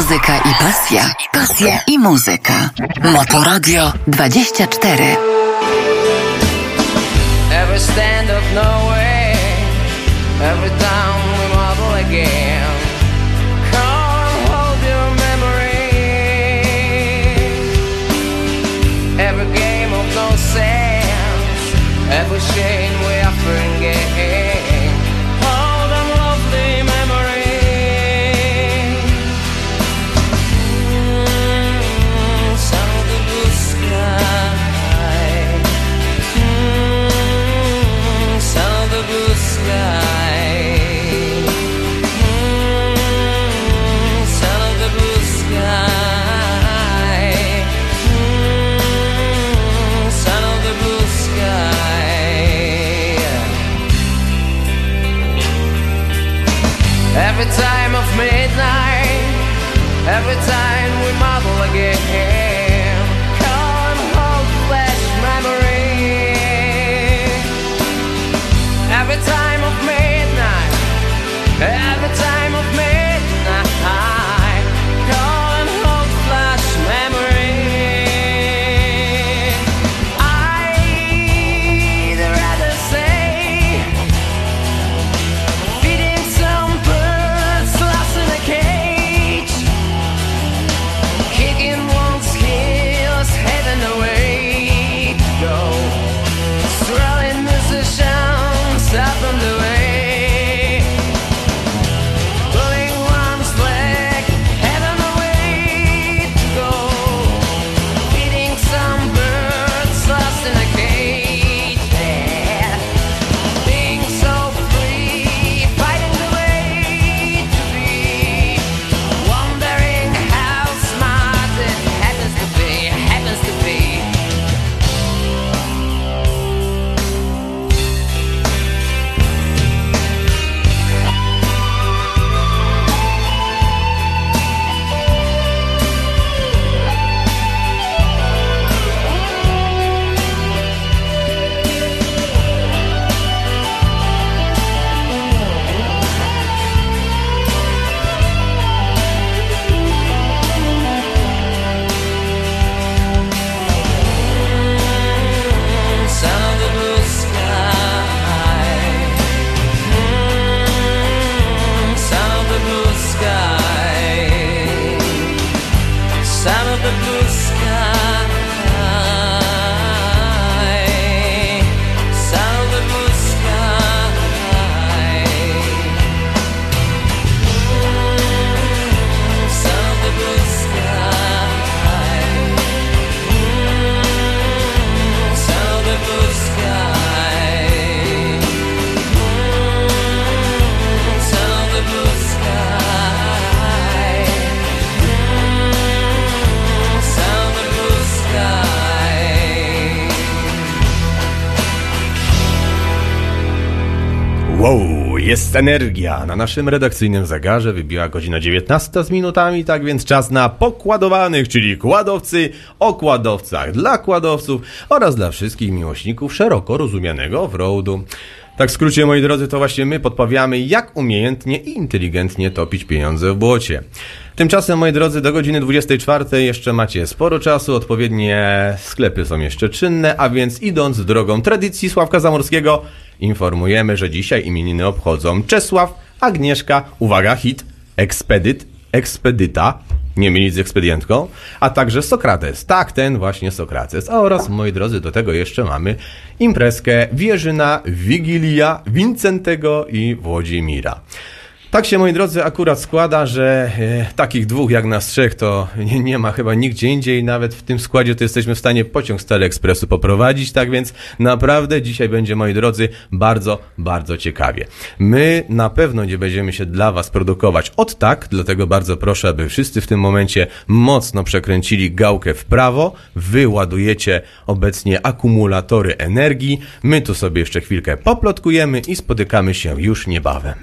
Muzyka i pasja. Pasja i muzyka. Motoradio 24. Every stand of no energia. Na naszym redakcyjnym zegarze wybiła godzina 19 z minutami, tak więc czas na pokładowanych, czyli kładowcy o kładowcach dla kładowców oraz dla wszystkich miłośników szeroko rozumianego offroadu. Tak w skrócie, moi drodzy, to właśnie my podpowiamy, jak umiejętnie i inteligentnie topić pieniądze w błocie. Tymczasem, moi drodzy, do godziny 24 jeszcze macie sporo czasu, odpowiednie sklepy są jeszcze czynne, a więc idąc drogą tradycji Sławka Zamorskiego, informujemy, że dzisiaj imieniny obchodzą Czesław, Agnieszka, uwaga, hit, Ekspedyt, Ekspedyta, nie mylić z ekspedientką, a także Sokrates, tak, ten właśnie Sokrates, a oraz, moi drodzy, do tego jeszcze mamy imprezkę Wierzyna, Wigilia, Wincentego i Włodzimira. Tak się, moi drodzy, akurat składa, że e, takich dwóch jak nas trzech to nie, nie ma chyba nigdzie indziej. Nawet w tym składzie to jesteśmy w stanie pociąg z Teleekspresu poprowadzić. Tak więc naprawdę dzisiaj będzie, moi drodzy, bardzo, bardzo ciekawie. My na pewno nie będziemy się dla Was produkować od tak, dlatego bardzo proszę, aby wszyscy w tym momencie mocno przekręcili gałkę w prawo. Wy ładujecie obecnie akumulatory energii. My tu sobie jeszcze chwilkę poplotkujemy i spotykamy się już niebawem.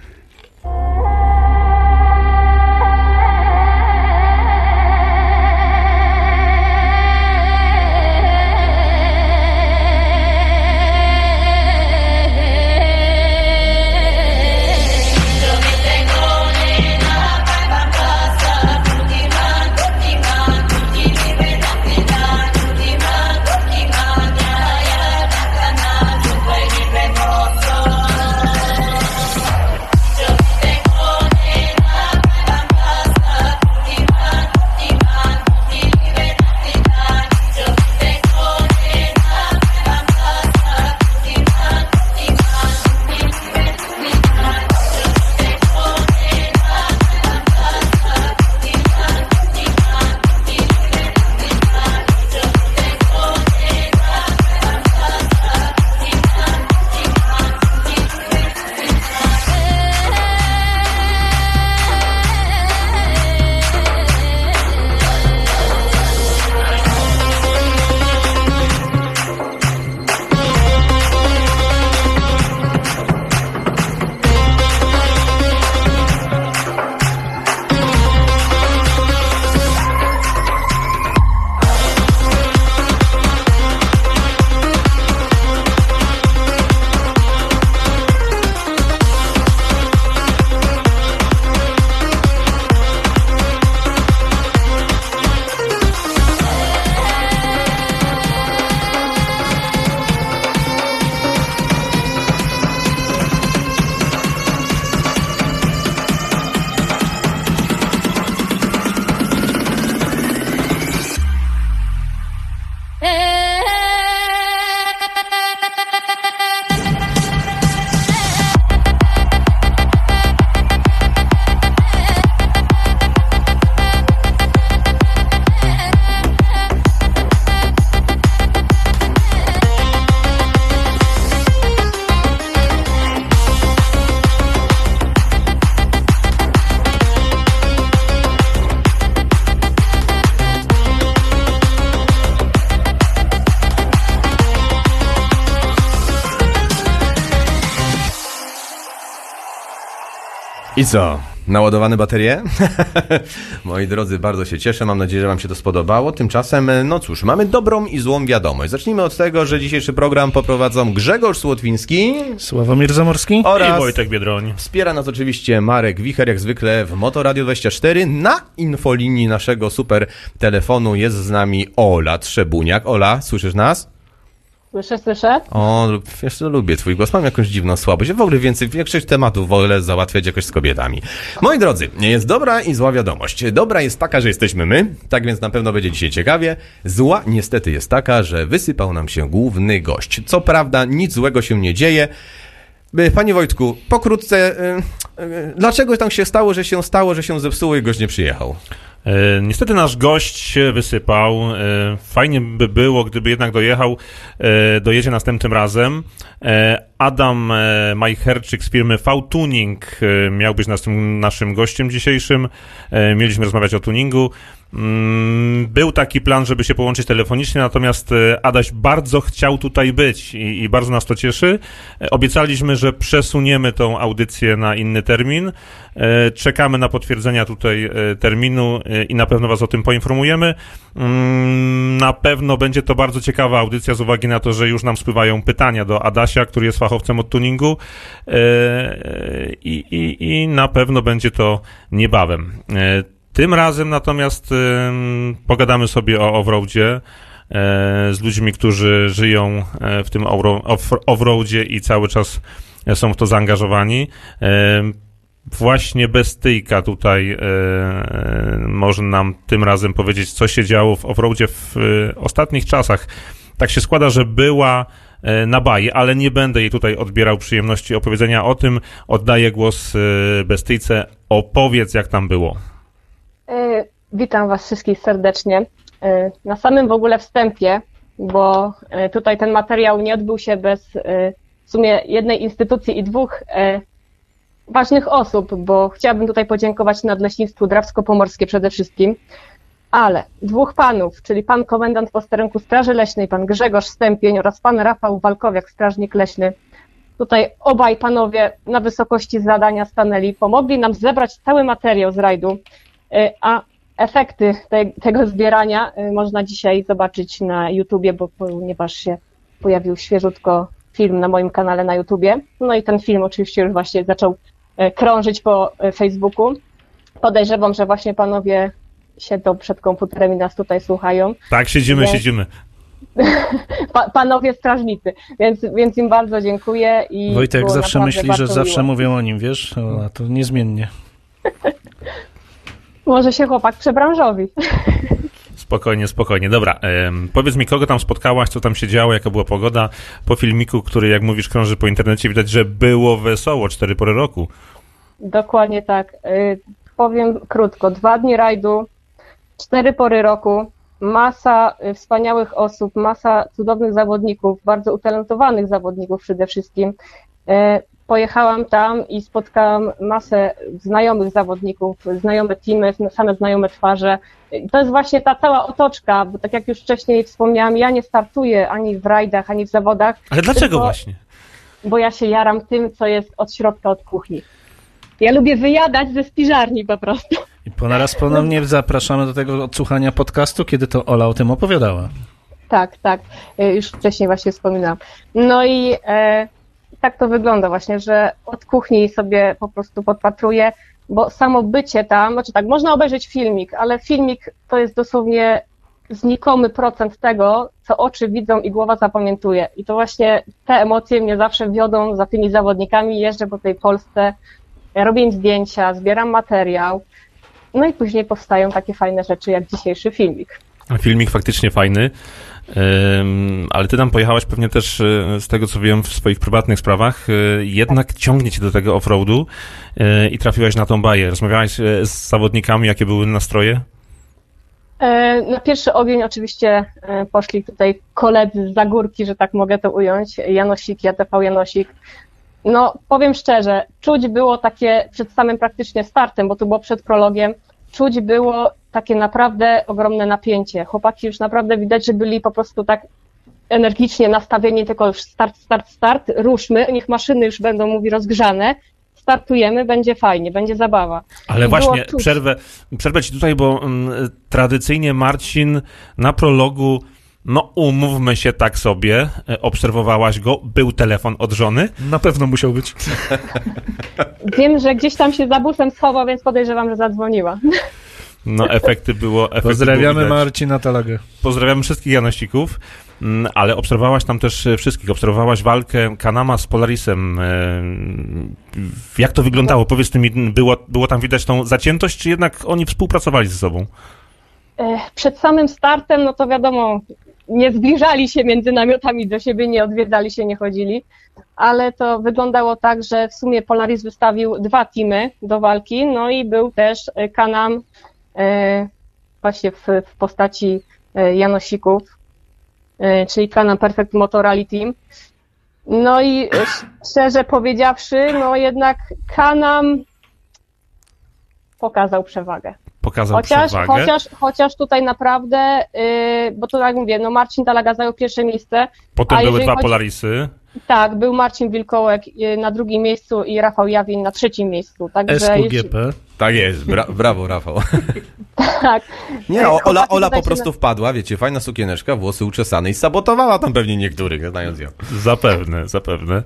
Co? Naładowane baterie? Moi drodzy, bardzo się cieszę. Mam nadzieję, że Wam się to spodobało. Tymczasem, no cóż, mamy dobrą i złą wiadomość. Zacznijmy od tego, że dzisiejszy program poprowadzą Grzegorz Słotwiński Sławomir Zamorski? oraz I Wojtek Biedroń. Wspiera nas oczywiście Marek Wicher, jak zwykle w Motoradio 24. Na infolinii naszego super telefonu jest z nami Ola Trzebuniak. Ola, słyszysz nas? Słyszę, słyszę. O, wiesz lubię twój głos, mam jakąś dziwną słabość. W ogóle więcej, większość tematów wolę załatwiać jakoś z kobietami. Moi drodzy, jest dobra i zła wiadomość. Dobra jest taka, że jesteśmy my, tak więc na pewno będzie dzisiaj ciekawie. Zła niestety jest taka, że wysypał nam się główny gość. Co prawda, nic złego się nie dzieje. Panie Wojtku, pokrótce, y, y, dlaczego tam się stało, że się stało, że się zepsuło i gość nie przyjechał? E, niestety nasz gość się wysypał. E, fajnie by było, gdyby jednak dojechał, e, dojedzie następnym razem. Adam Majcherczyk z firmy V-Tuning miał być naszym, naszym gościem dzisiejszym. Mieliśmy rozmawiać o tuningu. Mm, Był taki plan, żeby się połączyć telefonicznie, natomiast e, Adaś bardzo chciał tutaj być i, i bardzo nas to cieszy. E, Obiecaliśmy, że przesuniemy tą audycję na inny termin. E, Czekamy na potwierdzenia tutaj e, terminu i na pewno Was o tym poinformujemy. Mm, Na pewno będzie to bardzo ciekawa audycja z uwagi na to, że już nam spływają pytania do Adasia, który jest fachowcem od tuningu i, i, i na pewno będzie to niebawem. Tym razem natomiast pogadamy sobie o offroadzie e, z ludźmi, którzy żyją e, w tym offro- off- offroadzie i cały czas są w to zaangażowani. Właśnie Bestyjka tutaj e, może nam tym razem powiedzieć, co się działo w offroadzie w ostatnich czasach. Tak się składa, że była na baji, ale nie będę jej tutaj odbierał przyjemności opowiedzenia o tym. Oddaję głos Bestyjce. Opowiedz, jak tam było. E, Witam Was wszystkich serdecznie. E, Na samym w ogóle wstępie, bo e, tutaj ten materiał nie odbył się bez w sumie jednej instytucji i dwóch ważnych osób, bo chciałabym tutaj podziękować Nadleśnictwu Drawsko-Pomorskie przede wszystkim, ale dwóch panów, czyli pan komendant posterunku Straży Leśnej, pan Grzegorz Stępień oraz pan Rafał Walkowiak, strażnik leśny, Tutaj obaj panowie na wysokości zadania stanęli, pomogli nam zebrać cały materiał z rajdu, a efekty te, tego zbierania y, można dzisiaj zobaczyć na YouTubie, bo ponieważ się pojawił świeżutko film na moim kanale na YouTubie. No i ten film oczywiście już właśnie zaczął y, krążyć po Facebooku. Podejrzewam, że właśnie panowie siedzą przed komputerem i nas tutaj słuchają. Tak, siedzimy, Nie. siedzimy. Pa, panowie strażnicy, więc, więc im bardzo dziękuję. I Wojtek zawsze myśli, że zawsze miło. mówią o nim, wiesz? O, a to niezmiennie. Może się chłopak przebranżowi. Spokojnie, spokojnie. Dobra, powiedz mi, kogo tam spotkałaś, co tam się działo, jaka była pogoda. Po filmiku, który, jak mówisz, krąży po internecie, widać, że było wesoło, cztery pory roku. Dokładnie tak. Y, Powiem krótko. Dwa dni rajdu, cztery pory roku, masa y, wspaniałych osób, masa cudownych zawodników, bardzo utalentowanych zawodników przede wszystkim. Pojechałam tam i spotkałam masę znajomych zawodników, znajome teamy, same znajome twarze. I To jest właśnie ta cała otoczka, bo tak jak już wcześniej wspomniałam, ja nie startuję ani w rajdach, ani w zawodach, Ale dlaczego Tylko- właśnie? bo ja się jaram tym, co jest od środka, od kuchni. Ja lubię wyjadać ze spiżarni po prostu. I po naraz ponownie zapraszamy do tego odsłuchania podcastu, kiedy to Ola o tym opowiadała. Tak, tak. Y, Już wcześniej właśnie wspominałam. No i e, tak to wygląda właśnie, że od kuchni sobie po prostu podpatruję, bo samo bycie tam, znaczy tak, można obejrzeć filmik, ale filmik to jest dosłownie znikomy procent tego, co oczy widzą i głowa zapamiętuje. I to właśnie te emocje mnie zawsze wiodą za tymi zawodnikami. Jeżdżę po tej Polsce, robię im zdjęcia, zbieram materiał. No i później powstają takie fajne rzeczy jak dzisiejszy filmik. Filmik faktycznie fajny, ale ty tam pojechałaś pewnie też, e, z tego co wiem, w swoich prywatnych sprawach, e, jednak ciągnie cię do tego offroadu e, i trafiłaś na tą baję. Rozmawiałaś z zawodnikami, jakie były nastroje? Na pierwszy ogień oczywiście poszli tutaj koledzy z Zagórki, że tak mogę to ująć, Janosik, JTV Janosik. No, powiem szczerze, czuć było takie przed samym praktycznie startem, bo to było przed prologiem, czuć było takie naprawdę ogromne napięcie. Chłopaki już naprawdę widać, że byli po prostu tak energicznie nastawieni, tylko już start, start, start, ruszmy, niech maszyny już będą, mówi, rozgrzane. startujemy, będzie fajnie, będzie zabawa. Ale I właśnie, przerwę, przerwę ci tutaj, bo mm, tradycyjnie Marcin na prologu, no umówmy się tak sobie, e, obserwowałaś go, był telefon od żony. Na pewno musiał być. Wiem, że gdzieś tam się za busem schował, więc podejrzewam, że zadzwoniła. No efekty było... Efekty było Pozdrawiamy widać. Marcina Talagę. Pozdrawiamy wszystkich Janosików, mm, ale obserwowałaś tam też e, wszystkich. Obserwowałaś walkę Kanama z Polarisem. e, Jak to wyglądało? Powiedz mi, było, było tam widać tą zaciętość, czy jednak oni współpracowali ze sobą? E, Przed samym startem, no to wiadomo, nie zbliżali się między namiotami do siebie, nie odwiedzali się, nie chodzili, ale to wyglądało tak, że w sumie Polaris wystawił dwa teamy do walki, no i był też Kanam właśnie w, w postaci e, Janosików, e, czyli Kanam Perfect Motor Rally Team. No i e, szczerze powiedziawszy, no jednak Kanam pokazał przewagę. Pokazał Chociaż, przewagę. chociaż, chociaż tutaj naprawdę, yy, bo to jak mówię, no Marcin Talaga zajął pierwsze miejsce. Potem były dwa chodzi- Polarisy. Tak, był Marcin Wilkołek yy, na drugim miejscu i Rafał Jawin na trzecim miejscu. Także jeśli- SQGP. Tak jest, bra brawo Rafał. tak. Nie, o, Ola, Ola po prostu wpadła, wiecie, fajna sukieneczka, włosy uczesane i sabotowała tam pewnie niektórych, znając ją. Zapewne, zapewne.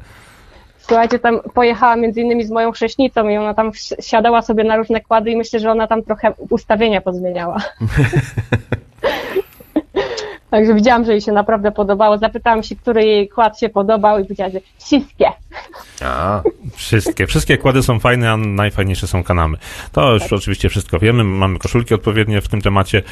Słuchajcie, tam pojechała między innymi z moją chrześnicą i ona tam siadała sobie na różne kłady i myślę, że ona tam trochę ustawienia pozmieniała. Także widziałam, że jej się naprawdę podobało. Zapytałam się, który jej kład się podobał i powiedziała, że wszystkie. A, Wszystkie, wszystkie kłady są fajne, a najfajniejsze są kanamy. To już oczywiście wszystko wiemy, mamy koszulki odpowiednie w tym temacie,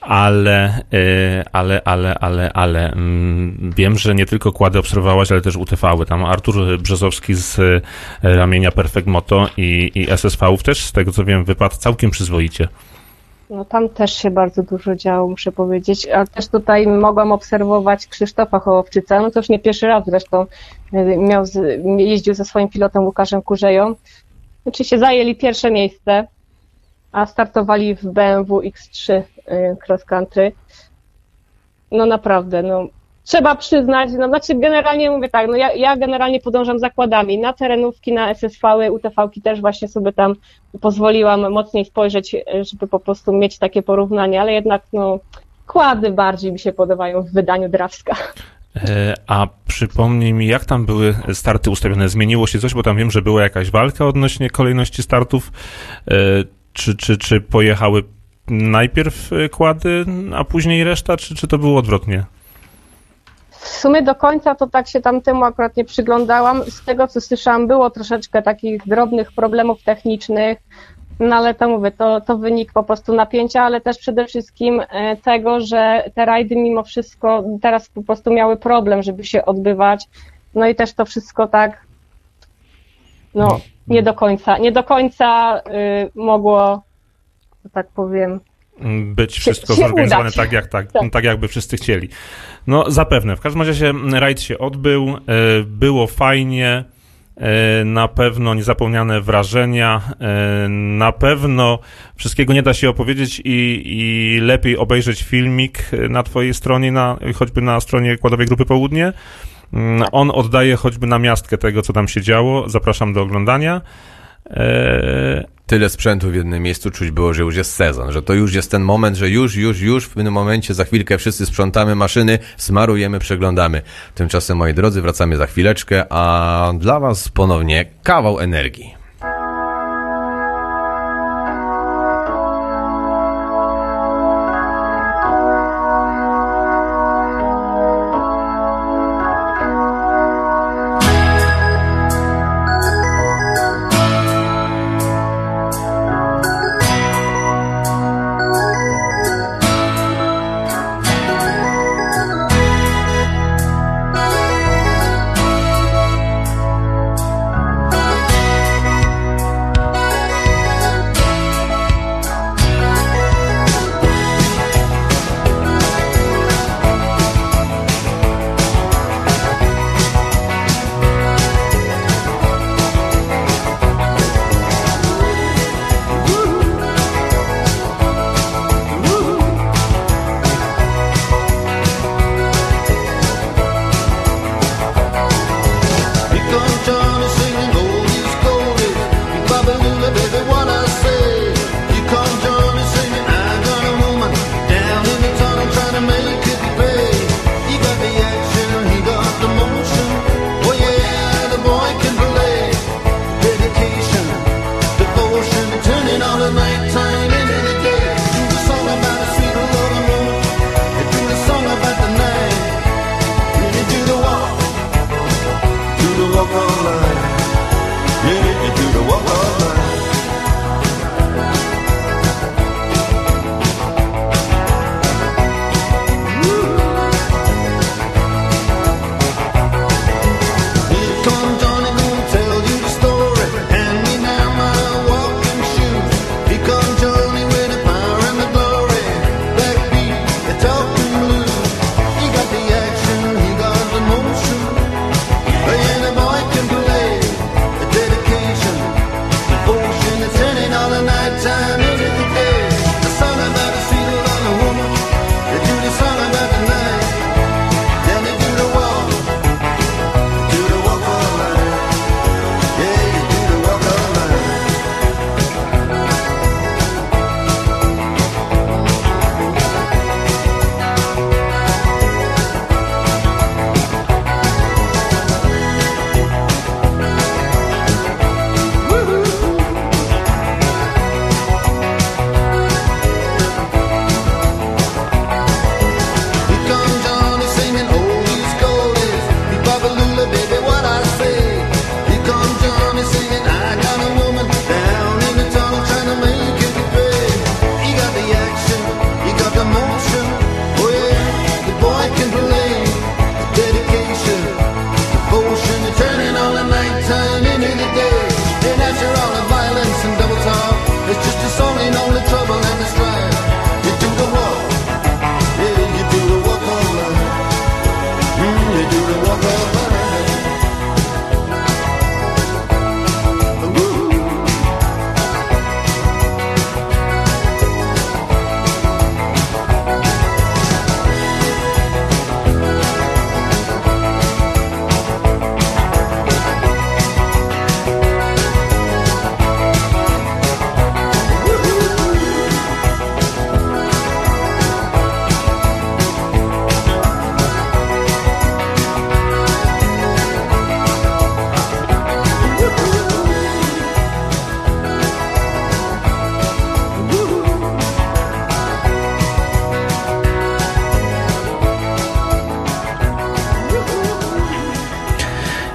ale, y, ale, ale, ale, ale mm, wiem, że nie tylko kłady obserwowałaś, ale też UTV-y. Tam Artur Brzezowski z y, ramienia Perfect Moto i, i SSV-ów też, z tego co wiem, wypadł całkiem przyzwoicie. No tam też się bardzo dużo działo, muszę powiedzieć, ale też tutaj mogłam obserwować Krzysztofa Hołowczyca, no to już nie pierwszy raz zresztą y, miał jeździł ze swoim pilotem Łukaszem Kurzeją. Oczywiście zajęli pierwsze miejsce, a startowali w BMW X3 y, Cross Country. No naprawdę, no trzeba przyznać, no znaczy generalnie mówię tak, no ja, ja generalnie podążam zakładami na terenówki, na SSV-y, UTV-ki też właśnie sobie tam pozwoliłam mocniej spojrzeć, żeby po prostu mieć takie porównanie, ale jednak no kłady bardziej mi się podobają w wydaniu Drawska. E, A przypomnij mi, jak tam były starty ustawione? Zmieniło się coś, bo tam wiem, że była jakaś walka odnośnie kolejności startów. E, Czy, czy, czy pojechały najpierw kłady, a później reszta, czy, czy to było odwrotnie? W sumie do końca to tak się tam temu akurat nie przyglądałam. Z tego co słyszałam, było troszeczkę takich drobnych problemów technicznych, no ale to mówię, to, to wynik po prostu napięcia, ale też przede wszystkim e, tego, że te rajdy mimo wszystko teraz po prostu miały problem, żeby się odbywać. No i też to wszystko tak, no nie do końca, nie do końca y, mogło, tak powiem, Być wszystko się zorganizowane udać. tak, jak, tak, Tak. tak, jakby wszyscy chcieli. No zapewne. W każdym razie rajd się odbył, e, było fajnie, e, na pewno niezapomniane wrażenia, e, na pewno wszystkiego nie da się opowiedzieć i, i lepiej obejrzeć filmik na twojej stronie, na, choćby na stronie Kładowej Grupy Południe. Mm, On oddaje choćby na miastkę tego, co tam się działo. Zapraszam do oglądania. Tyle sprzętu w jednym miejscu czuć było, że już jest sezon, że to już jest ten moment, że już, już, już w tym momencie za chwilkę wszyscy sprzątamy maszyny, smarujemy, przeglądamy. Tymczasem, moi drodzy, wracamy za chwileczkę, a dla was ponownie kawał energii.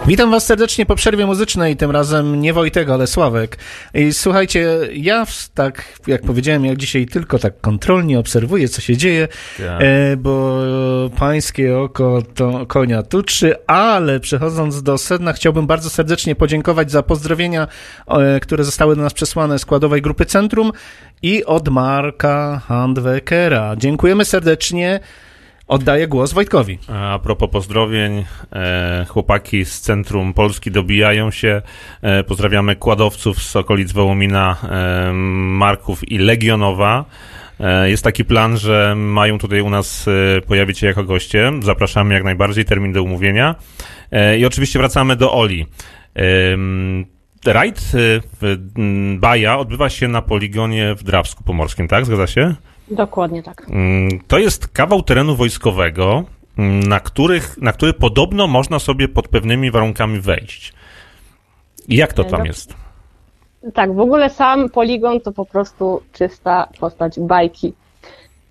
Witam Was serdecznie po przerwie muzycznej, tym razem nie Wojtek, ale Sławek. I słuchajcie, ja tak, jak powiedziałem, jak dzisiaj tylko tak kontrolnie obserwuję, co się dzieje, Tak. e, bo pańskie oko to konia tuczy, ale przechodząc do sedna, chciałbym bardzo serdecznie podziękować za pozdrowienia, e, które zostały do nas przesłane składowej Grupy Centrum i od Marka Handwerkera. Dziękujemy serdecznie. Oddaję głos Wojtkowi. A propos pozdrowień, e, chłopaki z Centrum Polski dobijają się. E, pozdrawiamy kładowców z okolic Wołomina, e, Marków i Legionowa. E, jest taki plan, że mają tutaj u nas e, pojawić się jako goście. Zapraszamy jak najbardziej, termin do umówienia. E, I oczywiście wracamy do Oli. Rajd Baja odbywa się na poligonie w Drawsku Pomorskim, tak? Zgadza się? Dokładnie tak. Mm, To jest kawał terenu wojskowego, mm, na, których, na który podobno można sobie pod pewnymi warunkami wejść. Jak to tam do- jest? Tak, w ogóle sam poligon to po prostu czysta postać bajki.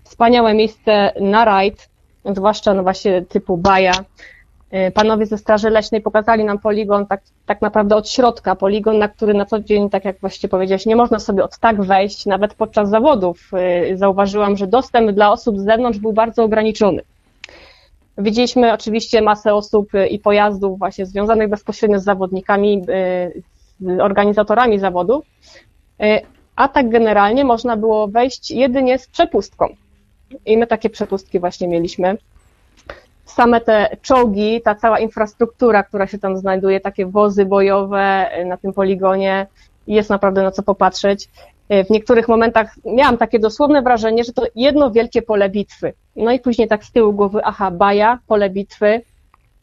Wspaniałe miejsce na rajd, zwłaszcza no właśnie typu baja. Y, Panowie ze Straży Leśnej pokazali nam poligon tak, tak naprawdę od środka. Poligon, na który na co dzień, tak jak właściwie powiedziałeś, nie można sobie od tak wejść, nawet podczas zawodów. Y, Zauważyłam, że dostęp dla osób z zewnątrz był bardzo ograniczony. Widzieliśmy oczywiście masę osób y, i pojazdów właśnie związanych bezpośrednio z zawodnikami, z organizatorami zawodów, a tak generalnie można było wejść jedynie z przepustką. I my takie przepustki właśnie mieliśmy. Same te czołgi, ta cała infrastruktura, która się tam znajduje, takie wozy bojowe y, na tym poligonie, jest naprawdę na co popatrzeć. Y, W niektórych momentach miałam takie dosłowne wrażenie, że to jedno wielkie pole bitwy. No i później tak z tyłu głowy, aha, baja, pole bitwy,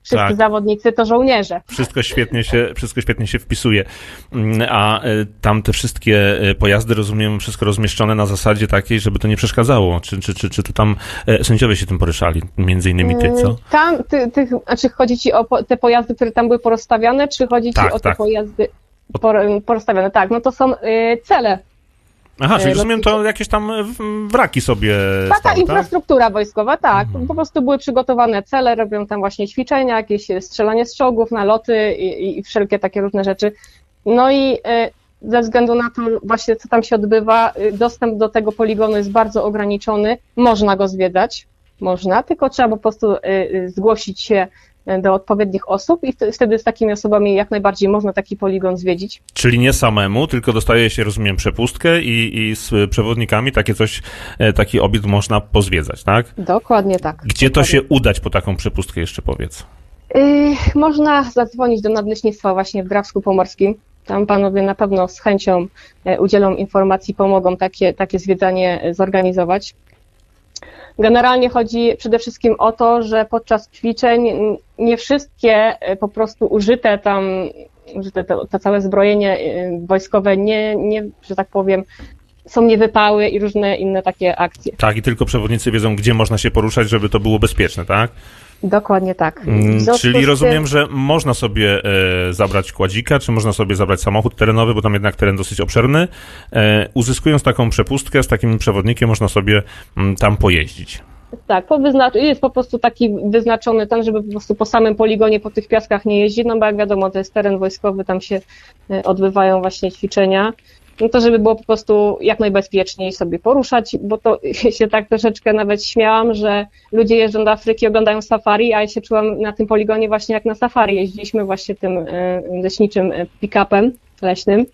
wszyscy Tak. zawodnicy to żołnierze. Wszystko świetnie się, wszystko świetnie się wpisuje. Mm, A e, tam te wszystkie e, pojazdy, rozumiem, wszystko rozmieszczone na zasadzie takiej, żeby to nie przeszkadzało. Czy, czy, czy, czy to tam e, sędziowie się tym poruszali? Między innymi ty, co? Tam, ty, tych, znaczy chodzi ci o po, te pojazdy, które tam były porozstawiane, czy chodzi ci Tak, o te tak. pojazdy por, porozstawione? Tak, no to są y, cele. Aha, czyli e, rozumiem, to jakieś tam e, wraki sobie Taka stały, tak? infrastruktura wojskowa, tak. Mhm. Po prostu były przygotowane cele, robią tam właśnie ćwiczenia, jakieś strzelanie z czołgów, naloty i, i- wszelkie takie różne rzeczy. No i y, ze względu na to właśnie, co tam się odbywa, y, dostęp do tego poligonu jest bardzo ograniczony. Można go zwiedzać, można, tylko trzeba po prostu zgłosić się do odpowiednich osób i wtedy- z takimi osobami jak najbardziej można taki poligon zwiedzić. Czyli nie samemu, tylko dostaje się, rozumiem, przepustkę i, i z przewodnikami takie coś, e, taki obiekt można pozwiedzać, tak? Dokładnie tak. Gdzie to Dokładnie. się udać po taką przepustkę jeszcze powiedz? Yy, można zadzwonić do nadleśnictwa właśnie w Drawsku Pomorskim. Tam panowie na pewno z chęcią e, udzielą informacji, pomogą takie, takie zwiedzanie e, zorganizować. Generalnie chodzi przede wszystkim o to, że podczas ćwiczeń nie wszystkie e, po prostu użyte tam, użyte to, to całe zbrojenie e, wojskowe nie, nie, że tak powiem, są niewypały i różne inne takie akcje. Tak, i tylko przewodnicy wiedzą, gdzie można się poruszać, żeby to było bezpieczne, tak? Dokładnie tak. Mm, Czyli tym- rozumiem, że można sobie e, zabrać kładzika, czy można sobie zabrać samochód terenowy, bo tam jednak teren dosyć obszerny. E, uzyskując taką przepustkę z takim przewodnikiem, można sobie mm, tam pojeździć. Tak, po wyznacz- jest po prostu taki wyznaczony ten, żeby po prostu po samym poligonie, po tych piaskach nie jeździć, no bo jak wiadomo, to jest teren wojskowy, tam się e, odbywają właśnie ćwiczenia. No to żeby było po prostu jak najbezpieczniej sobie poruszać, bo to się tak troszeczkę nawet śmiałam, że ludzie jeżdżą do Afryki, oglądają safari, a ja się czułam na tym poligonie właśnie jak na safari. Jeździliśmy właśnie tym e, leśniczym e, pick-upem leśnym.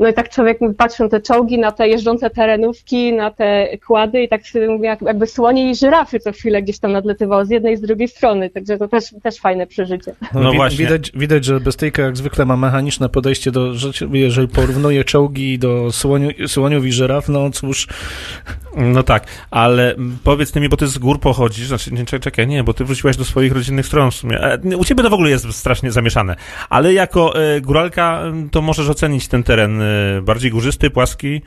No i tak człowiek patrzy na te czołgi, na te jeżdżące terenówki, na te kłady i tak sobie mówię, jak- jakby słonie i żyrafy co chwilę gdzieś tam nadlatywało z jednej i z drugiej strony, także to też, też fajne przeżycie. No wi- właśnie. Widać, widać, że Bestyjka jak zwykle ma mechaniczne podejście do rzeczy, jeżeli porównuje czołgi do słoniu, słoniów i żyraf, no cóż, No tak, ale powiedz mi, bo ty z gór pochodzisz, znaczy, nie, czekaj, czekaj, nie, bo ty wróciłaś do swoich rodzinnych stron w sumie. E, U ciebie to w ogóle jest strasznie zamieszane, ale jako e, góralka to możesz ocenić ten teren e, bardziej górzysty, płaski.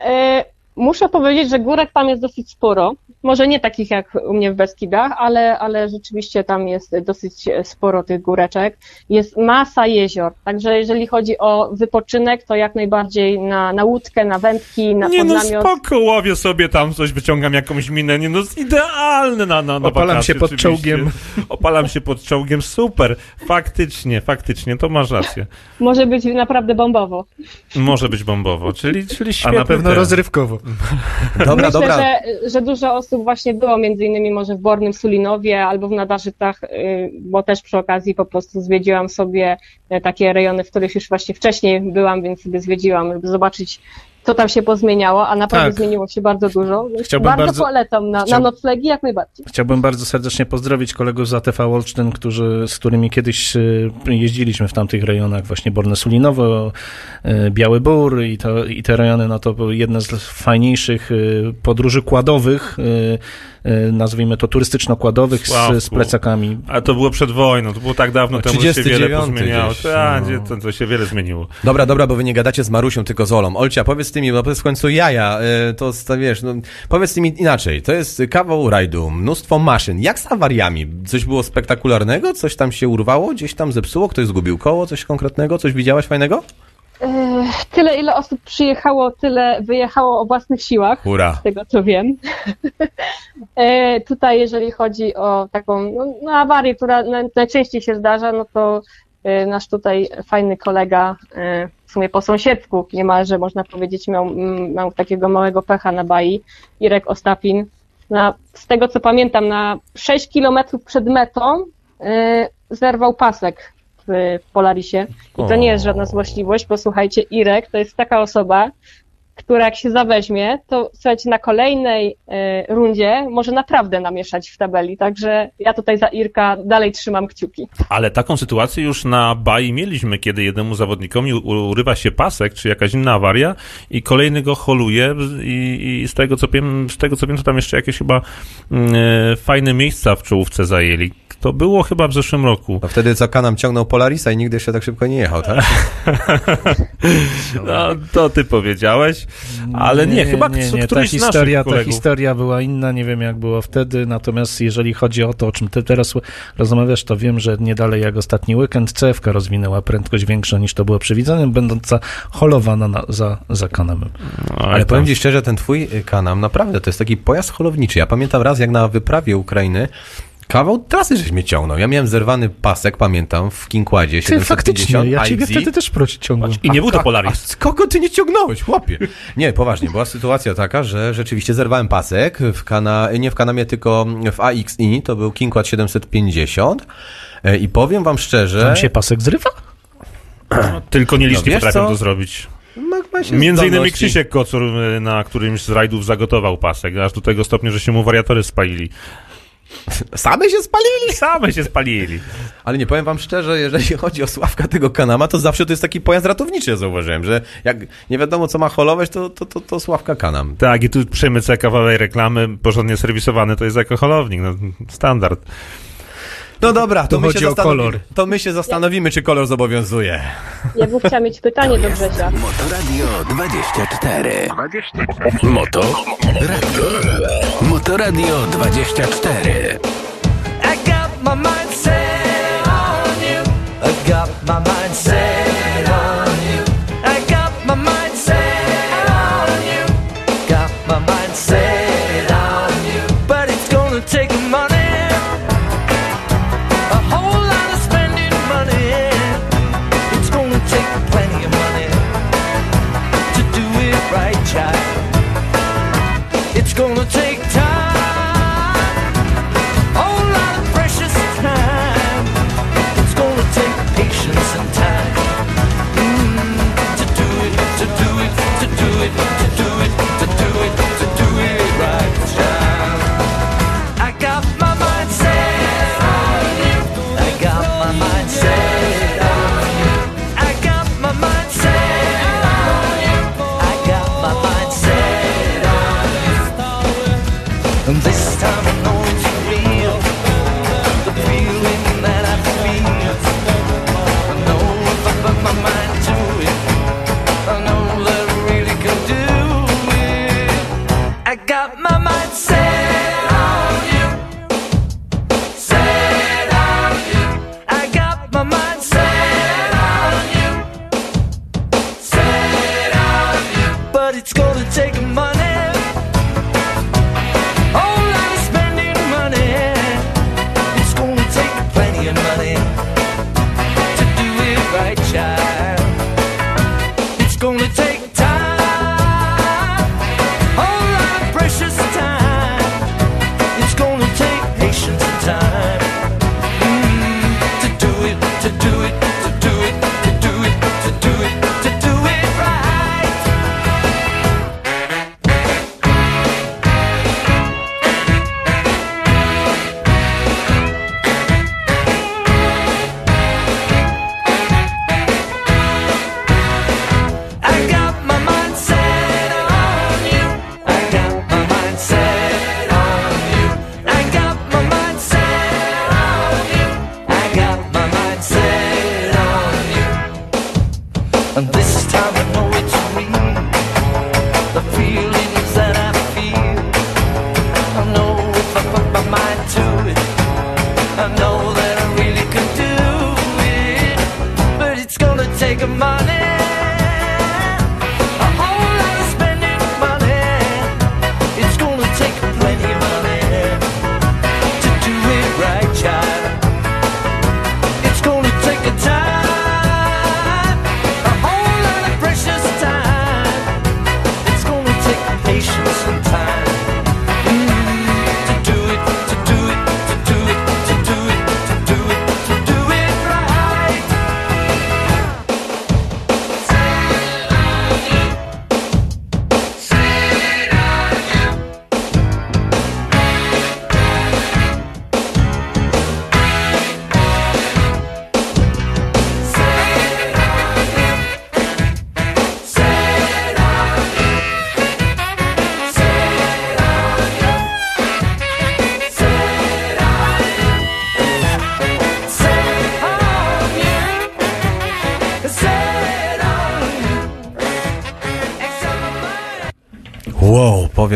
E, muszę powiedzieć, że górek tam jest dosyć sporo. Może nie takich jak u mnie w Beskidach, ale, ale rzeczywiście tam jest dosyć sporo tych góreczek. Jest masa jezior, także jeżeli chodzi o wypoczynek, to jak najbardziej na, na łódkę, na wędki, na nie no, podnamiot. spoko, łowię sobie tam coś, wyciągam jakąś minę, nie no, jest idealne na, na, na Opalam wakacje, się pod oczywiście. czołgiem. Opalam się pod czołgiem, super, faktycznie, faktycznie, to masz rację. Może być naprawdę bombowo. Może być bombowo, czyli, czyli a świetny na pewno rozrywkowo. Dobra, Myślę, dobra. Że, że dużo osób właśnie było, między innymi może w Bornym Sulinowie albo w Nadarzycach, y, bo też przy okazji po prostu zwiedziłam sobie e, takie rejony, w których już właśnie wcześniej byłam, więc sobie zwiedziłam, żeby zobaczyć, co tam się pozmieniało, a naprawdę Tak. zmieniło się bardzo dużo. Więc Chciałbym bardzo, bardzo- polecam na, chciał- na noclegi jak najbardziej. Chciałbym bardzo serdecznie pozdrowić kolegów z ATV Olsztyn, którzy, z którymi kiedyś y, jeździliśmy w tamtych rejonach, właśnie Borne Sulinowo, y, Biały Bór i, to, i te rejony, no to były jedne z fajniejszych y, podróży kładowych, nazwijmy to turystyczno-kładowych z, z plecakami. A to było przed wojną, to było tak dawno No, temu, że się wiele 39 pozmieniało. gdzieś, Tak, no. gdzie to, to się wiele zmieniło. Dobra, dobra, bo wy nie gadacie z Marusią, tylko z Olą. Olcia, powiedz ty mi, bo to jest w końcu jaja, y, to to wiesz, no, powiedz ty mi inaczej, to jest kawał rajdu, mnóstwo maszyn. Jak z awariami? Coś było spektakularnego? Coś tam się urwało? Gdzieś tam zepsuło? Ktoś zgubił koło? Coś konkretnego? Coś widziałaś fajnego? Tyle, ile osób przyjechało, tyle wyjechało o własnych siłach. Hurra. z tego co wiem. E, Tutaj, jeżeli chodzi o taką no, no, awarię, która na- najczęściej się zdarza, no to e, nasz tutaj fajny kolega, e, w sumie po sąsiedzku niemalże można powiedzieć, miał, miał takiego małego pecha na bai, Irek Ostapin. Na, z tego co pamiętam, na 6 kilometrów przed metą zerwał pasek w, w Polarisie. I to nie jest żadna złośliwość, bo słuchajcie, Irek to jest taka osoba, która jak się zaweźmie, to słuchajcie, na kolejnej e, rundzie może naprawdę namieszać w tabeli. Także ja tutaj za Irka dalej trzymam kciuki. Ale taką sytuację już na Bai mieliśmy, kiedy jednemu zawodnikowi urywa się pasek, czy jakaś inna awaria i kolejny go holuje i, i z, tego, co wiem, z tego co wiem, to tam jeszcze jakieś chyba e, fajne miejsca w czołówce zajęli. To było chyba w zeszłym roku. No wtedy co Kanam ciągnął Polarisa i nigdy jeszcze tak szybko nie jechał, tak? No, to ty powiedziałeś, ale nie, chyba nie, któryś nie. Ta z naszych historia, ta historia była inna, nie wiem jak było wtedy, natomiast jeżeli chodzi o to, o czym ty teraz rozmawiasz, to wiem, że nie dalej jak ostatni weekend CFK rozwinęła prędkość większą niż to było przewidziane, będąca holowana na, za, za kanamem. No, Ale tam- powiem ci szczerze, ten twój Kanam, naprawdę, to jest taki pojazd holowniczy. Ja pamiętam raz, jak na wyprawie Ukrainy kawał trasy żeś mnie ciągnął. Ja miałem zerwany pasek, pamiętam, w Kinkładzie Ty 750 faktycznie, ja ciebie wtedy też ciągłem. I nie był to A- Polaris. A z kogo ty nie ciągnąłeś, chłopie? Nie, poważnie, była sytuacja taka, że rzeczywiście zerwałem pasek w kana, nie w Kanamie, tylko w AXI, to był Kinkład 750 e, i powiem wam szczerze... Tam się pasek zrywa? Tylko nie licznie No potrafią co? to zrobić. Między innymi. Krzysiek Kocur y, na którymś z rajdów zagotował pasek, aż do tego stopnia, że się mu wariatory spalili. Same się spalili! Same się spalili. Ale nie powiem wam szczerze, jeżeli chodzi o Sławka tego Kanama, to zawsze to jest taki pojazd ratowniczy, ja zauważyłem, że jak nie wiadomo co ma holować, to, to, to, to Sławka Kanam. Tak, i tu przemycę kawałek reklamy, porządnie serwisowany, to jest jako holownik, no, standard. No dobra, to Tu my, się o kolor. to my się zastanowimy, czy kolor zobowiązuje. Ja bym chciała mieć pytanie do Grzesia. Motoradio 24. Moto Radio. Motoradio 24. I got my mind set on you. I got my mind set my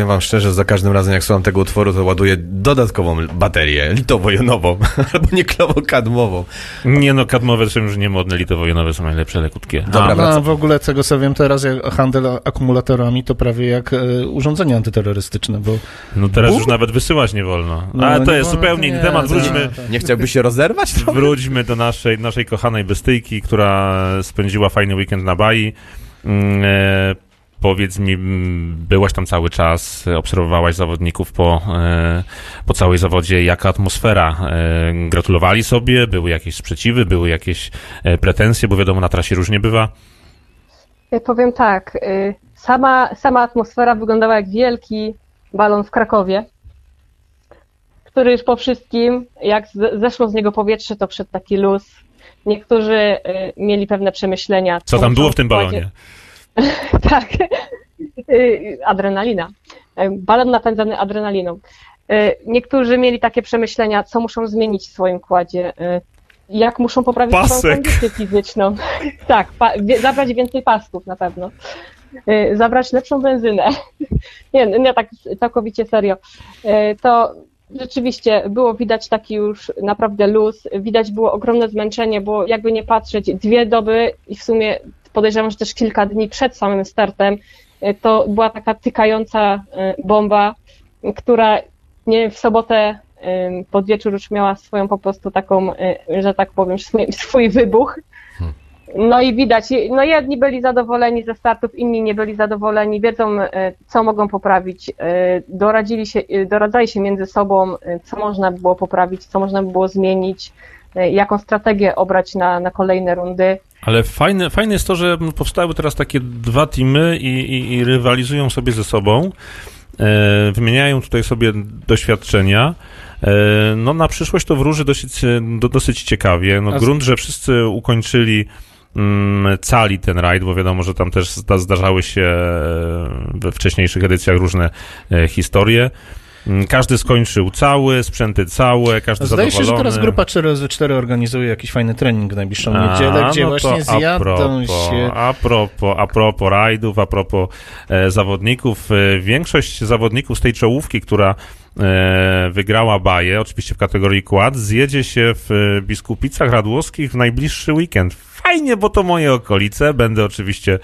powiem wam szczerze, za każdym razem jak słucham tego utworu, to ładuję dodatkową baterię, litowo-jonową, albo niklowo-kadmową. Nie no, kadmowe są już niemodne, litowo-jonowe są najlepsze, ale krótkie. Dobra, A. No, w ogóle tego co wiem teraz, jak handel akumulatorami to prawie jak e, urządzenia antyterrorystyczne, bo no teraz już nawet wysyłać nie wolno. No, Ale to jest wolno, zupełnie inny temat. Wróćmy, nie. Nie chciałby się rozerwać? trochę? wróćmy do naszej, naszej kochanej Bystyjki, która spędziła fajny weekend na Bai. Mm, E, powiedz mi, byłaś tam cały czas, e, obserwowałaś zawodników po, e, po całej zawodzie. Jaka atmosfera? E, gratulowali sobie? Były jakieś sprzeciwy? Były jakieś pretensje? Bo wiadomo, na trasie różnie bywa. Powiem tak, sama, sama atmosfera wyglądała jak wielki balon w Krakowie, który już po wszystkim, jak zeszło z niego powietrze, to wszedł taki luz. Niektórzy mieli pewne przemyślenia. Co tam było w tym balonie? tak, Y, adrenalina. Y, Balon napędzany adrenaliną. Y, Niektórzy mieli takie przemyślenia, co muszą zmienić w swoim kładzie, jak muszą poprawić swoją Pasek. kondycję fizyczną. tak, zabrać więcej pasków na pewno. Zabrać lepszą benzynę. nie, nie tak całkowicie serio. To rzeczywiście było widać taki już naprawdę luz, widać było ogromne zmęczenie, bo jakby nie patrzeć, dwie doby i w sumie podejrzewam, że też kilka dni przed samym startem, y, to była taka tykająca y, bomba, która nie w sobotę pod wieczór już miała swoją po prostu taką, y, że tak powiem, swój, swój wybuch. No i widać, no jedni byli zadowoleni ze startów, inni nie byli zadowoleni, wiedzą, e, co mogą poprawić, e, doradzili się, e, doradzali się między sobą, e, co można by było poprawić, co można by było zmienić, e, jaką strategię obrać na, na kolejne rundy. Ale fajne, fajne jest to, że powstały teraz takie dwa teamy i, i, i rywalizują sobie ze sobą. E, wymieniają tutaj sobie doświadczenia. E, no na przyszłość to wróży dosyć, do, dosyć ciekawie. No grunt, że wszyscy ukończyli mm, cali ten rajd, bo wiadomo, że tam też zda, zdarzały się e, we wcześniejszych edycjach różne e, historie. Mm, Każdy skończył cały, sprzęty całe, każdy Zdaje się, że zadowolony. teraz grupa 4 organizuje jakiś fajny trening w najbliższą A, niedzielę, gdzie no właśnie to a zjadą propos, się... A propos, a propos rajdów, a propos e, zawodników, e, większość zawodników z tej czołówki, która e, wygrała baję, oczywiście w kategorii quad, zjedzie się w e, Biskupicach Radłowskich w najbliższy weekend. Fajnie, bo to moje okolice. Będę oczywiście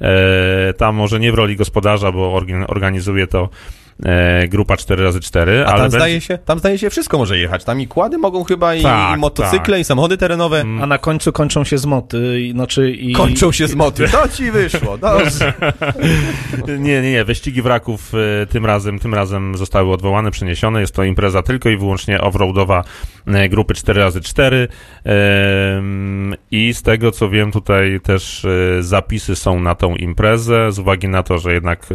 e, tam, może nie w roli gospodarza, bo organ, organizuje to e, grupa 4x4, A ale tam będzie- zdaje, się, tam zdaje się wszystko może jechać. Tam i kłady mogą chyba, i, Tak, i motocykle, tak. i samochody terenowe. A na końcu kończą się zmoty, i- znaczy i... Kończą się z moty. To ci wyszło. Dobrze. Nie, nie, nie. Wyścigi wraków e, tym razem, tym razem zostały odwołane, przeniesione. Jest to impreza tylko i wyłącznie offroadowa e, grupy 4x4. Em, I z tego co wiem, tutaj też e, zapisy są na tą imprezę, z uwagi na to, że jednak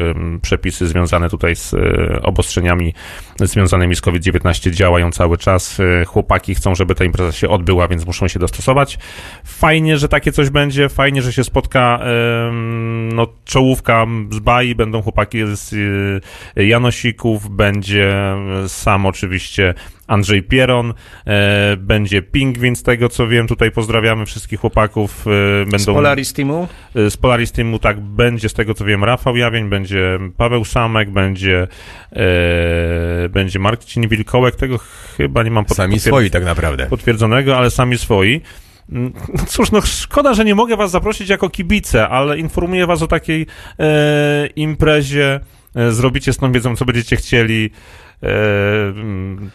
przepisy związane tutaj z e, obostrzeniami związanymi z COVID-19 działają cały czas. E, Chłopaki chcą, żeby ta impreza się odbyła, więc muszą się dostosować. Fajnie, że takie coś będzie, fajnie, że się spotka no, czołówka z Bai, będą chłopaki z y, Janosików, będzie sam oczywiście Andrzej Pieron, e, będzie Pingwin, z tego co wiem, tutaj pozdrawiamy wszystkich chłopaków. e, Będą Z Polaris Teamu. Y, z Polaris Teamu tak będzie, z tego co wiem, Rafał Jawień, będzie Paweł Samek, będzie, e, będzie Marcin Wilkołek, tego chyba nie mam pod, Sami swoi tak naprawdę. potwierdzonego, ale sami swoi. Mm, Cóż, no szkoda, że nie mogę was zaprosić jako kibice, ale informuję was o takiej e, imprezie. E, zrobicie z tą wiedzą, co będziecie chcieli. E,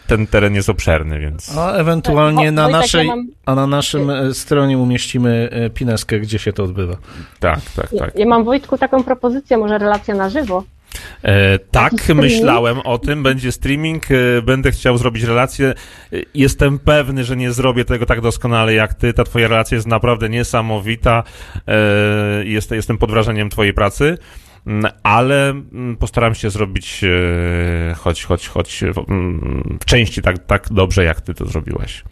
ten teren jest obszerny, więc... A ewentualnie Tak, na Wojtek, naszej, ja mam- a na naszym e, stronie umieścimy e, pineskę, gdzie się to odbywa. Tak, tak, Ja, tak. ja mam Wojtku taką propozycję, może relacja na żywo. E, tak, myślałem o tym, będzie streaming, e, będę chciał zrobić relację. E, Jestem pewny, że nie zrobię tego tak doskonale jak ty. Ta twoja relacja jest naprawdę niesamowita. E, jest, jestem pod wrażeniem twojej pracy. Mm, Ale mm, postaram się zrobić e, choć, choć, choć w, mm, w części tak, tak dobrze, jak ty to zrobiłeś.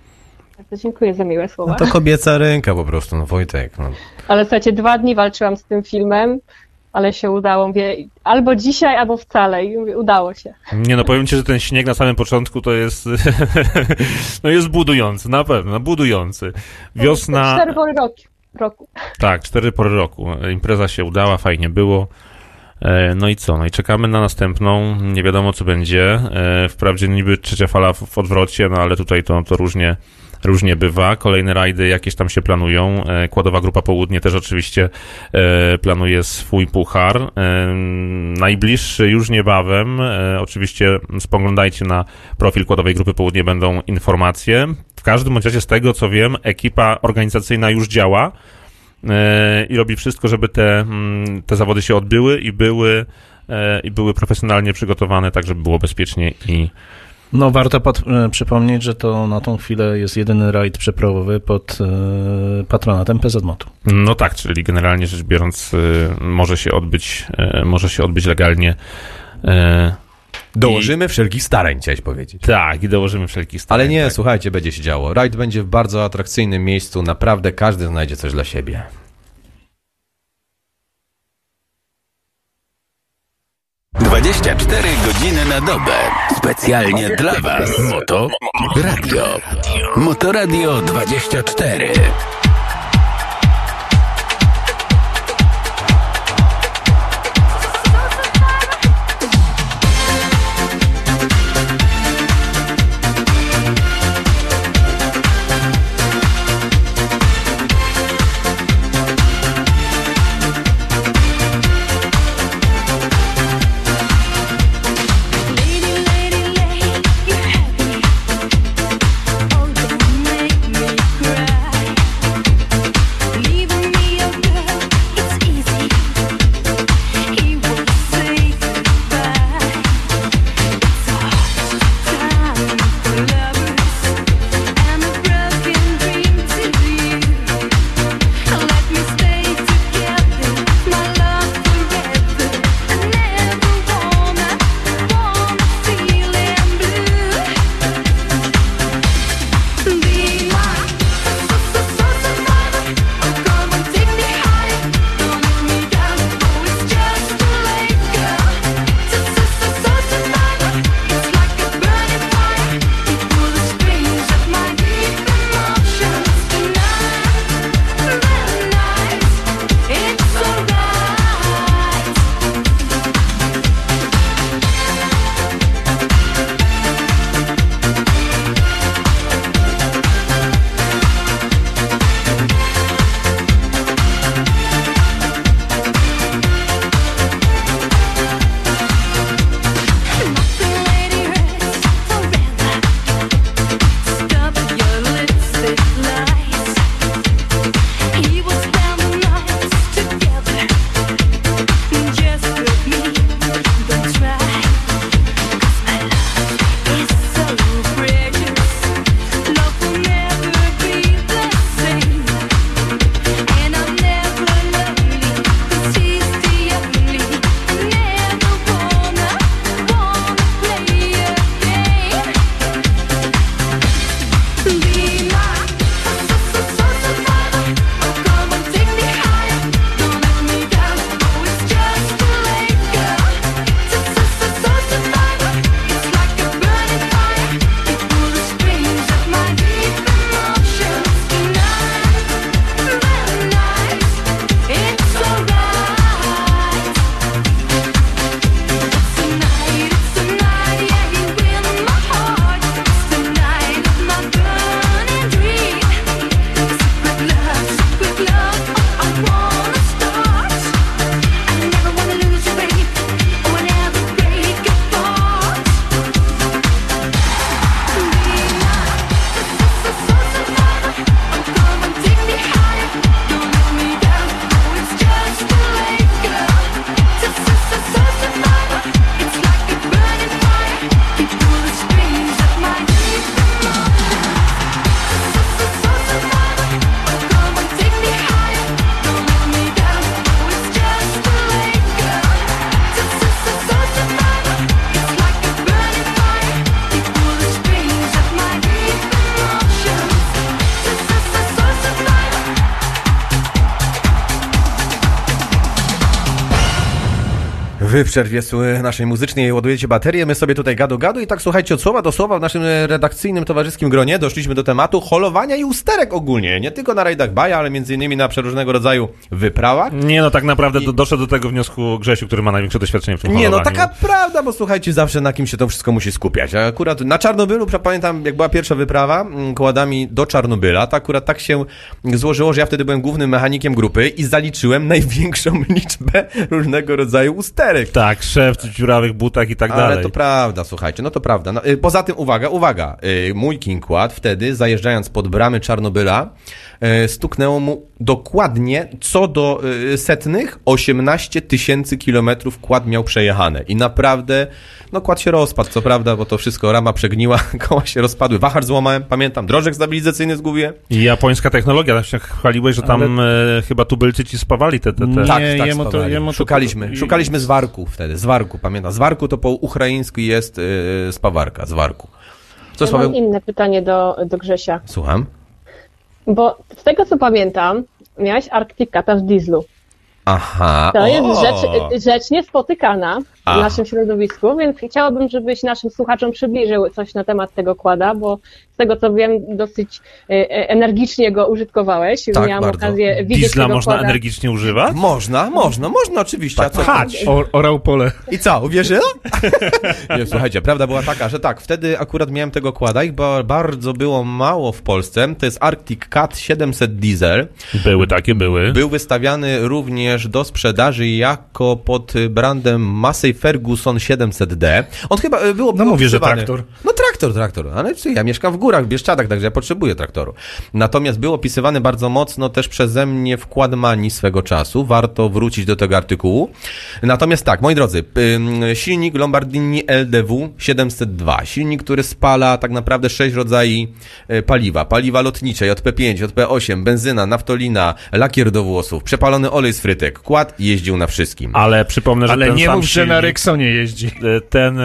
Dziękuję za miłe słowa. No to kobieca ręka po prostu, no Wojtek. No. Ale słuchajcie, dwa dni walczyłam z tym filmem, ale się udało. Mówię, albo dzisiaj, albo wcale. I mówię, udało się. Nie no, powiem ci, że ten śnieg na samym początku to jest no jest budujący, na pewno, budujący. Wiosna... Cztery pory roku. roku. Tak, cztery pory roku. Impreza się udała, fajnie było. E, No i co? No i czekamy na następną. Nie wiadomo, co będzie. E, Wprawdzie niby trzecia fala w odwrocie, no ale tutaj to, to różnie, różnie bywa. Kolejne rajdy jakieś tam się planują. E, Kładowa Grupa Południe też oczywiście planuje swój puchar. Najbliższy już niebawem. Oczywiście spoglądajcie na profil Kładowej Grupy Południe, będą informacje. W każdym razie z tego, co wiem, ekipa organizacyjna już działa i robi wszystko, żeby te, mm, te zawody się odbyły i były, e, i były profesjonalnie przygotowane, tak żeby było bezpiecznie i No warto pod, e, przypomnieć, że to na tą chwilę jest jedyny rajd przeprowowy pod e, patronatem PZ Motu. no tak, czyli generalnie rzecz biorąc e, może się odbyć, e, może się odbyć legalnie. Dołożymy wszelkich starań, chciałeś powiedzieć. Tak, i dołożymy wszelkich starań. Ale nie, tak. słuchajcie, będzie się działo. Rajd będzie w bardzo atrakcyjnym miejscu, naprawdę każdy znajdzie coś dla siebie. Dwadzieścia cztery godziny na dobę. Specjalnie dla Was. Moto Radio. Motoradio 24. przerwie naszej muzycznej ładujecie baterię, my sobie tutaj gadu gadu i tak słuchajcie, od słowa do słowa w naszym e, redakcyjnym towarzyskim gronie doszliśmy do tematu holowania i usterek ogólnie. Nie tylko na rajdach Baja, ale między innymi na przeróżnego rodzaju wyprawach. Nie, no tak naprawdę do, doszedł do tego wniosku Grzesiu, który ma największe doświadczenie w tym Nie, no holowaniu. taka prawda, bo słuchajcie, zawsze na kim się to wszystko musi skupiać. A akurat na Czarnobylu, pamiętam, jak była pierwsza wyprawa mm, kładami do Czarnobyla, to akurat tak się złożyło, że ja wtedy byłem głównym mechanikiem grupy i zaliczyłem największą liczbę różnego rodzaju usterek. Tak, szef w dziurawych butach i tak Ale dalej. to prawda, słuchajcie, no to prawda. No, y, poza tym, uwaga, uwaga, y, mój King Quad wtedy, zajeżdżając pod bramy Czarnobyla, stuknęło mu dokładnie co do y, setnych 18 tysięcy kilometrów kład miał przejechane. I naprawdę, no kład się rozpadł, co prawda, bo to wszystko, rama przegniła, koła się rozpadły, wahacz złamałem, pamiętam, drożek stabilizacyjny zgubiłem. I japońska technologia, tam się chwaliłeś, że tam e, chyba tubylcy ci spawali te... te, te... Nie, Tak, tak, jemu to- jemu to- szukaliśmy, szukaliśmy zwarku wtedy, zwarku, pamiętam. Zwarku to po ukraińsku jest y, spawarka, zwarku. Co Ja mam inne pytanie do, do Grzesia. Słucham. Bo z tego co pamiętam, miałeś Arktika tam w dieslu. Aha. To o! jest rzecz, rzecz niespotykana w naszym środowisku, więc chciałabym, żebyś naszym słuchaczom przybliżył coś na temat tego kłada, bo z tego co wiem, dosyć e, e, energicznie go użytkowałeś. Tak, Miałam bardzo. okazję widzieć Diesla tego można kłada. energicznie używać? Można, można, można oczywiście. A co? Chać! O, orał pole. I co, uwierzyła? Nie, słuchajcie, prawda była taka, że tak, wtedy akurat miałem tego kłada, ich ba- bardzo było mało w Polsce. To jest Arctic Cat 700 Diesel. Były takie, były. Był wystawiany również do sprzedaży jako pod brandem Ferguson 700D. On chyba e, było No mówię, że traktor. No traktor, traktor. Ale co, ja mieszkam w górach, w Bieszczadach, także ja potrzebuję traktoru. Natomiast był opisywany bardzo mocno też przeze mnie wkład mani swego czasu. Warto wrócić do tego artykułu. Natomiast tak, moi drodzy, silnik Lombardini LDW 702. Silnik, który spala tak naprawdę sześć rodzajów e, paliwa. Paliwa lotnicze, JP5, JP8, benzyna, naftolina, lakier do włosów, przepalony olej z frytek. Kład jeździł na wszystkim. Ale przypomnę, że Ale ten nie sam mów, że na silnik- Rexonie jeździ. e, Ten, e,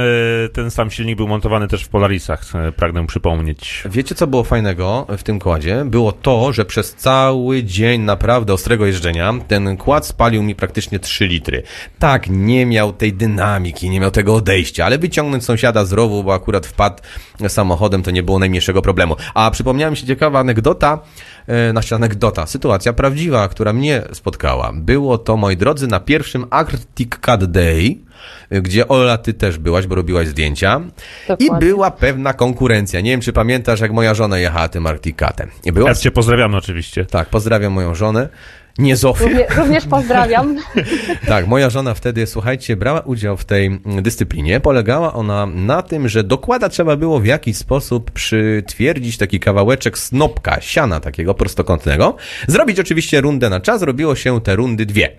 ten sam silnik był montowany też w Polarisach, e, pragnę przypomnieć. Wiecie, co było fajnego w tym kładzie? Było to, że przez cały dzień naprawdę ostrego jeżdżenia ten kład spalił mi praktycznie 3 litry. Tak, nie miał tej dynamiki, nie miał tego odejścia, ale wyciągnąć sąsiada z rowu, bo akurat wpadł samochodem, to nie było najmniejszego problemu. A przypomniała mi się ciekawa anegdota, e, znaczy anegdota, sytuacja prawdziwa, która mnie spotkała. Było to, moi drodzy, na pierwszym Arctic Cat Day, gdzie Ola, ty też byłaś, bo robiłaś zdjęcia. I Dokładnie. była pewna konkurencja. Nie wiem, czy pamiętasz, jak moja żona jechała tym Arcticatem. I była... Ja cię pozdrawiamy oczywiście. Tak, pozdrawiam moją żonę. Nie Zofię. Równie, również pozdrawiam. Tak, moja żona wtedy, słuchajcie, brała udział w tej mm, dyscyplinie. Polegała ona na tym, że dokłada trzeba było w jakiś sposób przytwierdzić taki kawałeczek snopka, siana takiego prostokątnego. Zrobić oczywiście rundę na czas, robiło się te rundy dwie.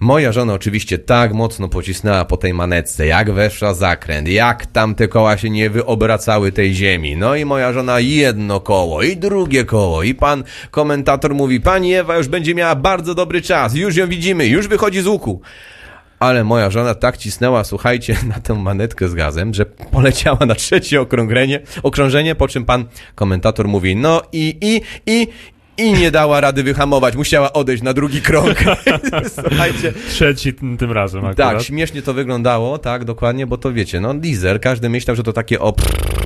Moja żona oczywiście tak mocno pocisnęła po tej manetce, jak weszła zakręt, jak tam te koła się nie wyobracały tej ziemi. No i moja żona jedno koło i drugie koło i pan komentator mówi, pani Ewa już będzie miała bardzo dobry czas, już ją widzimy, już wychodzi z łuku. Ale moja żona tak cisnęła, słuchajcie, na tę manetkę z gazem, że poleciała na trzecie okrążenie, okrążenie, po czym pan komentator mówi, no i, i, i, i nie dała rady wyhamować, musiała odejść na drugi krąg. Słuchajcie, Trzeci tym, razem tak, akurat. śmiesznie to wyglądało, tak, dokładnie, bo to wiecie, no diesel, każdy myślał, że to takie o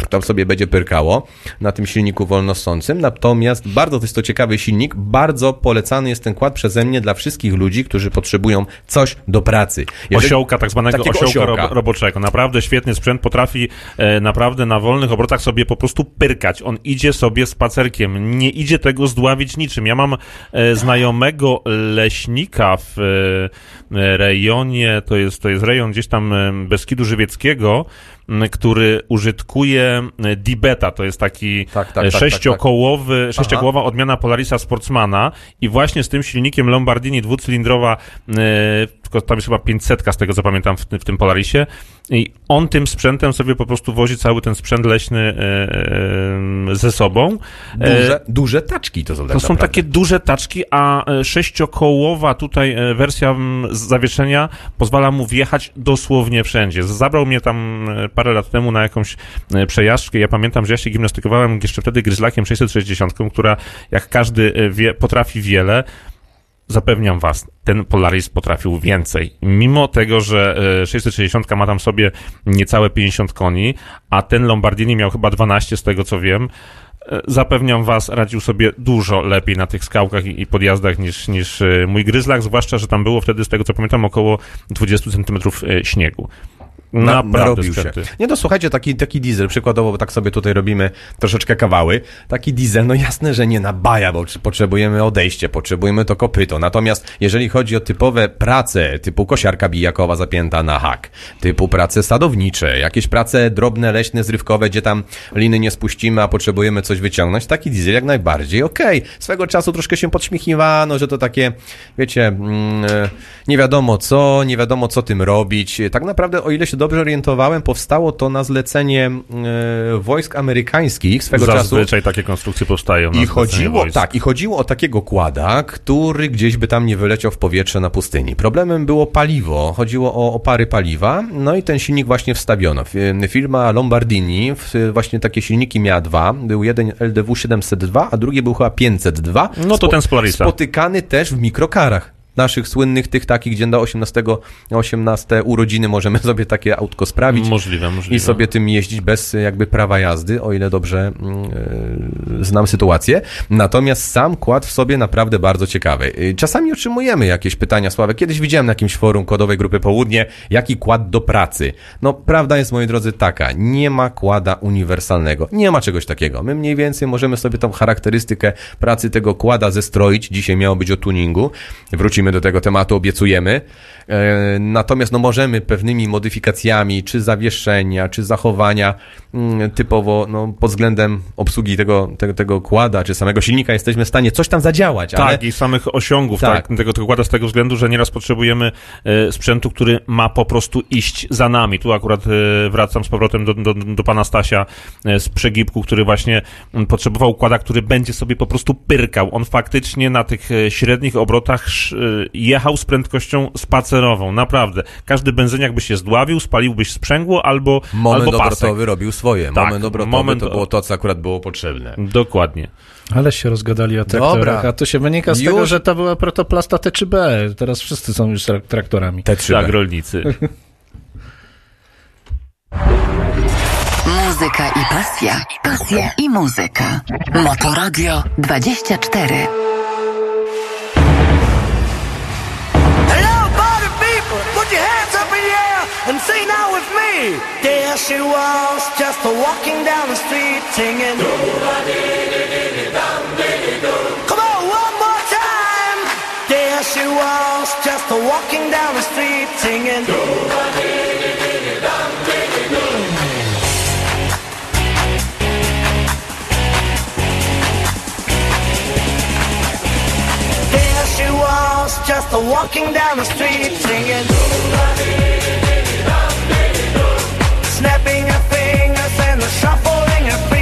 tam sobie będzie pyrkało na tym silniku wolnosącym, natomiast bardzo to jest to ciekawy silnik, bardzo polecany jest ten kład przeze mnie dla wszystkich ludzi, którzy potrzebują coś do pracy. Jeżeli- Osiołka, tak zwanego osiołka, osiołka. Rob, roboczego. Naprawdę świetny sprzęt, potrafi e, naprawdę na wolnych obrotach sobie po prostu pyrkać. On idzie sobie spacerkiem, nie idzie tego zdławić niczym. Ja mam e, znajomego leśnika w e, rejonie, to jest, to jest rejon gdzieś tam e, Beskidu Żywieckiego, który użytkuje Dibeta, to jest taki Tak, tak, tak, e, tak, sześciokołowy, sześciokołowa odmiana Polarisa Sportsmana. I właśnie z tym silnikiem Lombardini dwucylindrowa, e, tylko tam jest chyba 500 z tego co pamiętam w, w tym Polarisie i on tym sprzętem sobie po prostu wozi cały ten sprzęt leśny e, e, ze sobą. E, Duże, duże taczki to są tak to są naprawdę. takie duże taczki, a sześciokołowa tutaj wersja zawieszenia pozwala mu wjechać dosłownie wszędzie. Zabrał mnie tam parę lat temu na jakąś przejażdżkę. Ja pamiętam, że ja się gimnastykowałem jeszcze wtedy gryzlakiem 660, która jak każdy wie, potrafi wiele. Zapewniam was, ten Polaris potrafił więcej. Mimo tego, że e, 660 ma tam sobie niecałe 50 koni, a ten Lombardini miał chyba 12 z tego co wiem, e, zapewniam was, radził sobie dużo lepiej na tych skałkach i, podjazdach niż, niż e, mój Gryzlak, zwłaszcza, że tam było wtedy, z tego co pamiętam, około 20 centymetrów e, śniegu. Na, Naprawdę narobił się. Nie no słuchajcie, taki, taki diesel, przykładowo, bo tak sobie tutaj robimy troszeczkę kawały, taki diesel, no jasne, że nie nabaja, bo potrzebujemy odejście, potrzebujemy to kopyto. Natomiast jeżeli chodzi o typowe prace, typu kosiarka bijakowa zapięta na hak, typu prace sadownicze, jakieś prace drobne, leśne, zrywkowe, gdzie tam liny nie spuścimy, a potrzebujemy coś wyciągnąć, taki diesel jak najbardziej okej. Swego czasu troszkę się podśmiechiwano, że to takie, wiecie, mm, e, nie wiadomo co, nie wiadomo co tym robić. Tak naprawdę, o ile się dobrze orientowałem, powstało to na zlecenie e, wojsk amerykańskich swego czasu. Zazwyczaj takie konstrukcje powstają. na I chodziło, wojsk. tak, i chodziło o takiego kłada, który gdzieś by tam nie wyleciał w powietrze na pustyni. Problemem było paliwo, chodziło o opary paliwa, no i ten silnik właśnie wstawiono. Fi- Firma Lombardini w- właśnie takie silniki miała dwa, był jeden LDW 702, a drugi był chyba 502. No to ten z Polarisa. Spotykany też w mikrokarach. Naszych słynnych, tych takich, gdzie na 18, na 18 urodziny możemy sobie takie autko sprawić Możliwe, możliwe. i sobie tym jeździć bez jakby prawa jazdy, o ile dobrze e, znam sytuację. Natomiast sam kład w sobie naprawdę bardzo ciekawy. E, Czasami otrzymujemy jakieś pytania, Sławek. Kiedyś widziałem na jakimś forum kodowej grupy Południe, jaki kład do pracy. No, prawda jest, moi drodzy, taka. Nie ma kłada uniwersalnego. Nie ma czegoś takiego. My mniej więcej możemy sobie tą charakterystykę pracy tego kłada zestroić. Dzisiaj miało być o tuningu. Wrócimy do tego tematu, obiecujemy. E, Natomiast no możemy pewnymi modyfikacjami, czy zawieszenia, czy zachowania mm, typowo no, pod względem obsługi tego, tego, tego kłada, czy samego silnika jesteśmy w stanie coś tam zadziałać, ale Tak, i samych osiągów Tak. tak. tego, tego kłada z tego względu, że nieraz potrzebujemy e, sprzętu, który ma po prostu iść za nami. Tu akurat e, wracam z powrotem do, do, do pana Stasia z przegibku, który właśnie m, potrzebował kłada, który będzie sobie po prostu pyrkał. On faktycznie na tych średnich obrotach jechał z prędkością spacerową, naprawdę. Każdy benzyniak by się zdławił, spaliłbyś sprzęgło albo, moment albo pasek. obrotowy robił swoje. Tak, moment obrotowy moment- to było to, co akurat było potrzebne. Dokładnie. Ale się rozgadali o traktorach, Dobra. a to się wynika z Już. tego, że to była protoplasta T3B. Teraz wszyscy są już trak- traktorami. Te trzy. Tak, rolnicy. Muzyka i pasja. Pasja i muzyka. Motoradio 24. There she was, just walking down the street singing. Come on, one more time. There she was, just walking down the street singing. There she was, just walking down the street singing snapping of fingers and the shuffling of fingers.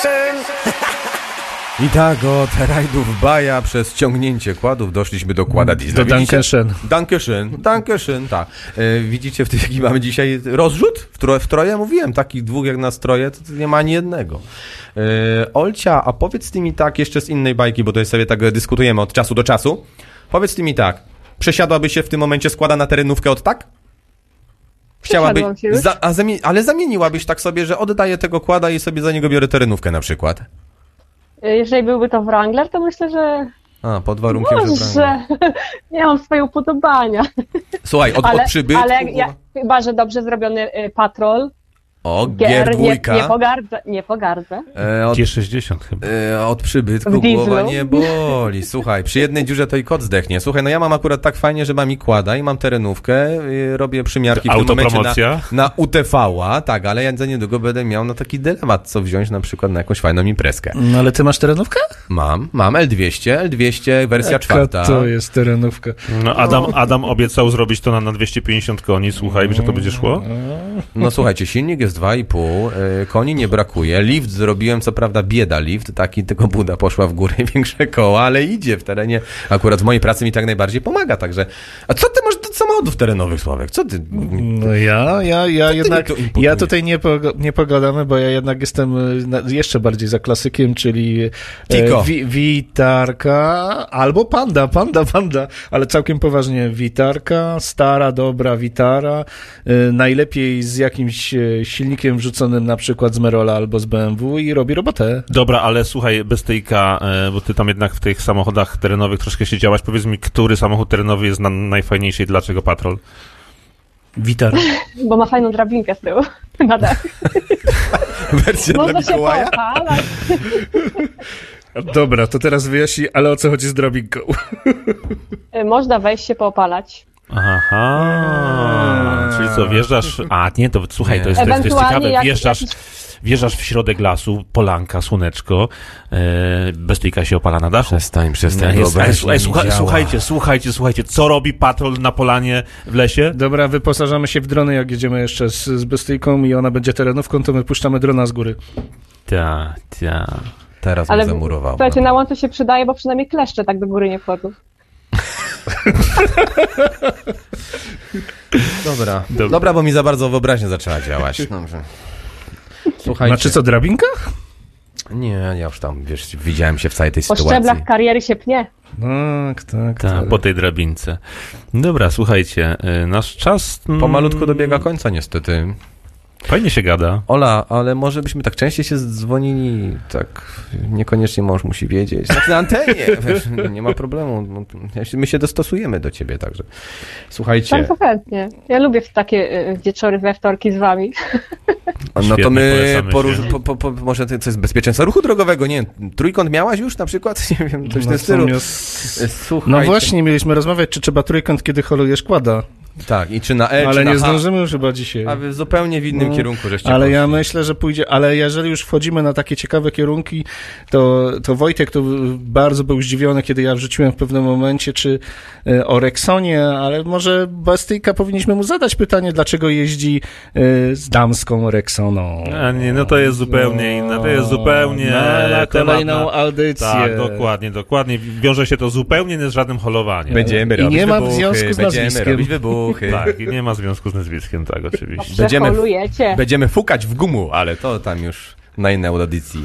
Schön. I tak od rajdów Baja przez ciągnięcie kładów doszliśmy do kłada diesla. Do Widzicie? Dankeschön. Dankeschön, Dankeschön, tak. E, widzicie, w tej, jaki mamy dzisiaj rozrzut? W, tro, w troje mówiłem, takich dwóch jak na stroje, to, to nie ma ani jednego. E, Olcia, a powiedz ty mi tak jeszcze z innej bajki, bo tutaj sobie tak dyskutujemy od czasu do czasu. Powiedz ty mi tak, przesiadłaby się w tym momencie składa na terenówkę od tak? Chciałaby, za, zamie, ale zamieniłabyś tak sobie, że oddaję tego kłada i sobie za niego biorę terenówkę na przykład. Y, Jeżeli byłby to Wrangler, to myślę, że A, pod warunkiem, że... może. Nie mam swoje upodobania. Słuchaj, od, Ale, od przybytku... ale ja, chyba, że dobrze zrobiony y, patrol, O, gier, nie, dwójka. nie pogardzę, nie pogardzę. E, od, G60 chyba. e, od przybytku głowa nie boli. Słuchaj, przy jednej dziurze to i kot zdechnie. Słuchaj, no ja mam akurat tak fajnie, że mam i kłada i mam terenówkę, y, robię przymiarki w tym momencie na, na UTV-a, tak, ale ja za niedługo będę miał no taki dylemat, co wziąć na przykład na jakąś fajną imprezkę. No ale ty masz terenówkę? Mam, mam L200, L200, wersja Jaka czwarta. To jest terenówka. No, Adam, Adam obiecał zrobić to na, na 250 koni. Słuchaj, że to będzie szło? No słuchajcie, silnik jest 2,5, y, koni nie brakuje, lift zrobiłem, co prawda bieda lift, taki tylko buda poszła w górę, większe koła, ale idzie w terenie, akurat w mojej pracy mi tak najbardziej pomaga, także... A co ty masz do samochodów terenowych, Sławek? Co ty... No ja, ja, ja jednak, ja tutaj nie, pogo- nie pogadamy, bo ja jednak jestem y, jeszcze bardziej za klasykiem, czyli Tiko. e, wi, witarka albo panda, panda, panda, ale całkiem poważnie. Witarka, stara, dobra witara, y, najlepiej z jakimś silnikiem wrzuconym na przykład z Merola albo z BMW i robi robotę. Dobra, ale słuchaj, bez e, bo ty tam jednak w tych samochodach terenowych troszkę siedziałaś. Powiedz mi, który samochód terenowy jest na, najfajniejszy i dlaczego patrol? Witara. Bo ma fajną drabinkę z tyłu. Na dach. Wersja dla się Mikołaja? Dobra, to teraz wyjaśnij, ale o co chodzi z drabinką? Y, Można wejść się poopalać. Aha, czyli co, wjeżdżasz... A, nie, to słuchaj, Nie. to jest, to jest, to jest ciekawe. jak- Wjeżdżasz, jakiś- wjeżdżasz w środek lasu, polanka, słoneczko, e, się opala na dachu. Przestań, przestań, Jest, ej, nie słuchaj, działa. słuchajcie, słuchajcie, słuchajcie, co robi patrol na polanie w lesie? Dobra, wyposażamy się w drony, jak jedziemy jeszcze z, z Bestyjką i ona będzie terenówką, to my puszczamy drona z góry. Ta, ta. Teraz Ale mnie zamurował. słuchajcie, na łące się przydaje, bo przynajmniej kleszcze tak do góry nie wchodzą. Dobra. Dobra. Dobra, bo mi za bardzo wyobraźnia zaczęła działać. Dobrze. Słuchajcie. Znaczy co, drabinka? Nie, ja już tam, wiesz, widziałem się w całej tej Po sytuacji. szczeblach kariery się pnie. Tak, tak. Tak, tak. po tej drabince. Dobra, słuchajcie, y, nasz czas... mm, Pomalutku dobiega końca niestety. Fajnie się gada. Ola, ale może byśmy tak częściej się dzwonili, tak niekoniecznie mąż musi wiedzieć. Tak na antenie, wiesz, nie ma problemu. No, My się dostosujemy do ciebie, także słuchajcie, Bardzo chętnie. Ja lubię w takie y, wieczory we wtorki z wami. no to my po, po, po, może to jest bezpieczeństwo ruchu drogowego, nie wiem, trójkąt miałaś już na przykład? Nie wiem, coś w tym stylu. Słuchajcie. No właśnie, mieliśmy rozmawiać, czy trzeba trójkąt, kiedy holujesz kłada. Tak, i czy na E, Ale czy na nie H. zdążymy już chyba dzisiaj. A wy zupełnie w innym No, kierunku żeście Ale poszli. ja myślę, że pójdzie, ale jeżeli już wchodzimy na takie ciekawe kierunki, to, to Wojtek to bardzo był zdziwiony, kiedy ja wrzuciłem w pewnym momencie, czy e, o Rexonie, ale może Bastyjka powinniśmy mu zadać pytanie, dlaczego jeździ e, z damską Rexoną. A nie, no to jest zupełnie inne, to jest zupełnie na, na kolejną na- audycję. Tak, dokładnie, dokładnie. Wiąże się to zupełnie nie z żadnym holowaniem. Będziemy I robić nie ma w wybuchy, związku z będziemy nazwiskiem. robić wybuchy. Tak, i nie ma związku z nazwiskiem, tak, oczywiście. Będziemy-. Będziemy fukać w gumu, ale to tam już na innej audycji.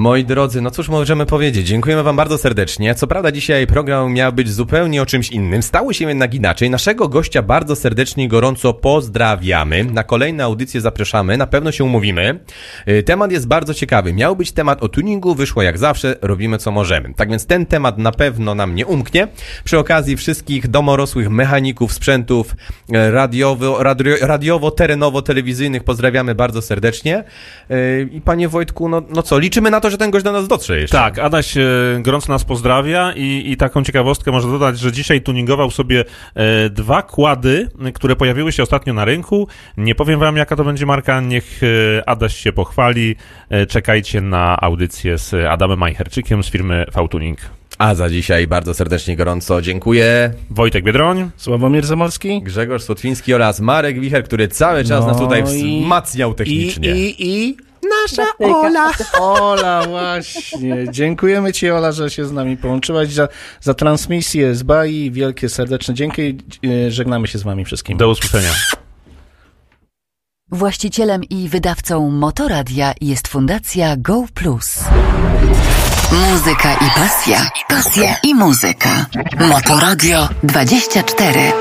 Moi drodzy, no cóż możemy powiedzieć? Dziękujemy Wam bardzo serdecznie. Co prawda dzisiaj program miał być zupełnie o czymś innym. Stało się jednak inaczej. Naszego gościa bardzo serdecznie i gorąco pozdrawiamy. Na kolejne audycje zapraszamy. Na pewno się umówimy. Y, Temat jest bardzo ciekawy. Miał być temat o tuningu. Wyszło jak zawsze. Robimy co możemy. Tak więc ten temat na pewno nam nie umknie. Przy okazji wszystkich domorosłych mechaników, sprzętów e, radiowo, radio, radiowo-terenowo-telewizyjnych pozdrawiamy bardzo serdecznie. Y, I panie Wojtku, no, no co, liczymy na to, że ten gość do nas dotrze jeszcze. Tak, Adaś e, gorąco nas pozdrawia i, i taką ciekawostkę może dodać, że dzisiaj tuningował sobie e, dwa kłady, które pojawiły się ostatnio na rynku. Nie powiem wam, jaka to będzie marka, niech e, Adaś się pochwali. E, czekajcie na audycję z Adamem Majcherczykiem z firmy V-Tuning. A za dzisiaj bardzo serdecznie gorąco dziękuję. Wojtek Biedroń. Sławomir Zamorski. Grzegorz Słotwiński oraz Marek Wicher, który cały czas nas tutaj No i- wzmacniał technicznie. I, i, i nasza Ola. Ola, właśnie. Dziękujemy Ci, Ola, że się z nami połączyłaś za, za transmisję z Bai. Wielkie serdeczne dzięki. E, Żegnamy się z Wami wszystkim. Do usłyszenia. Właścicielem i wydawcą Motoradia jest Fundacja Go Plus. Muzyka i pasja, pasja i muzyka. Motoradio 24.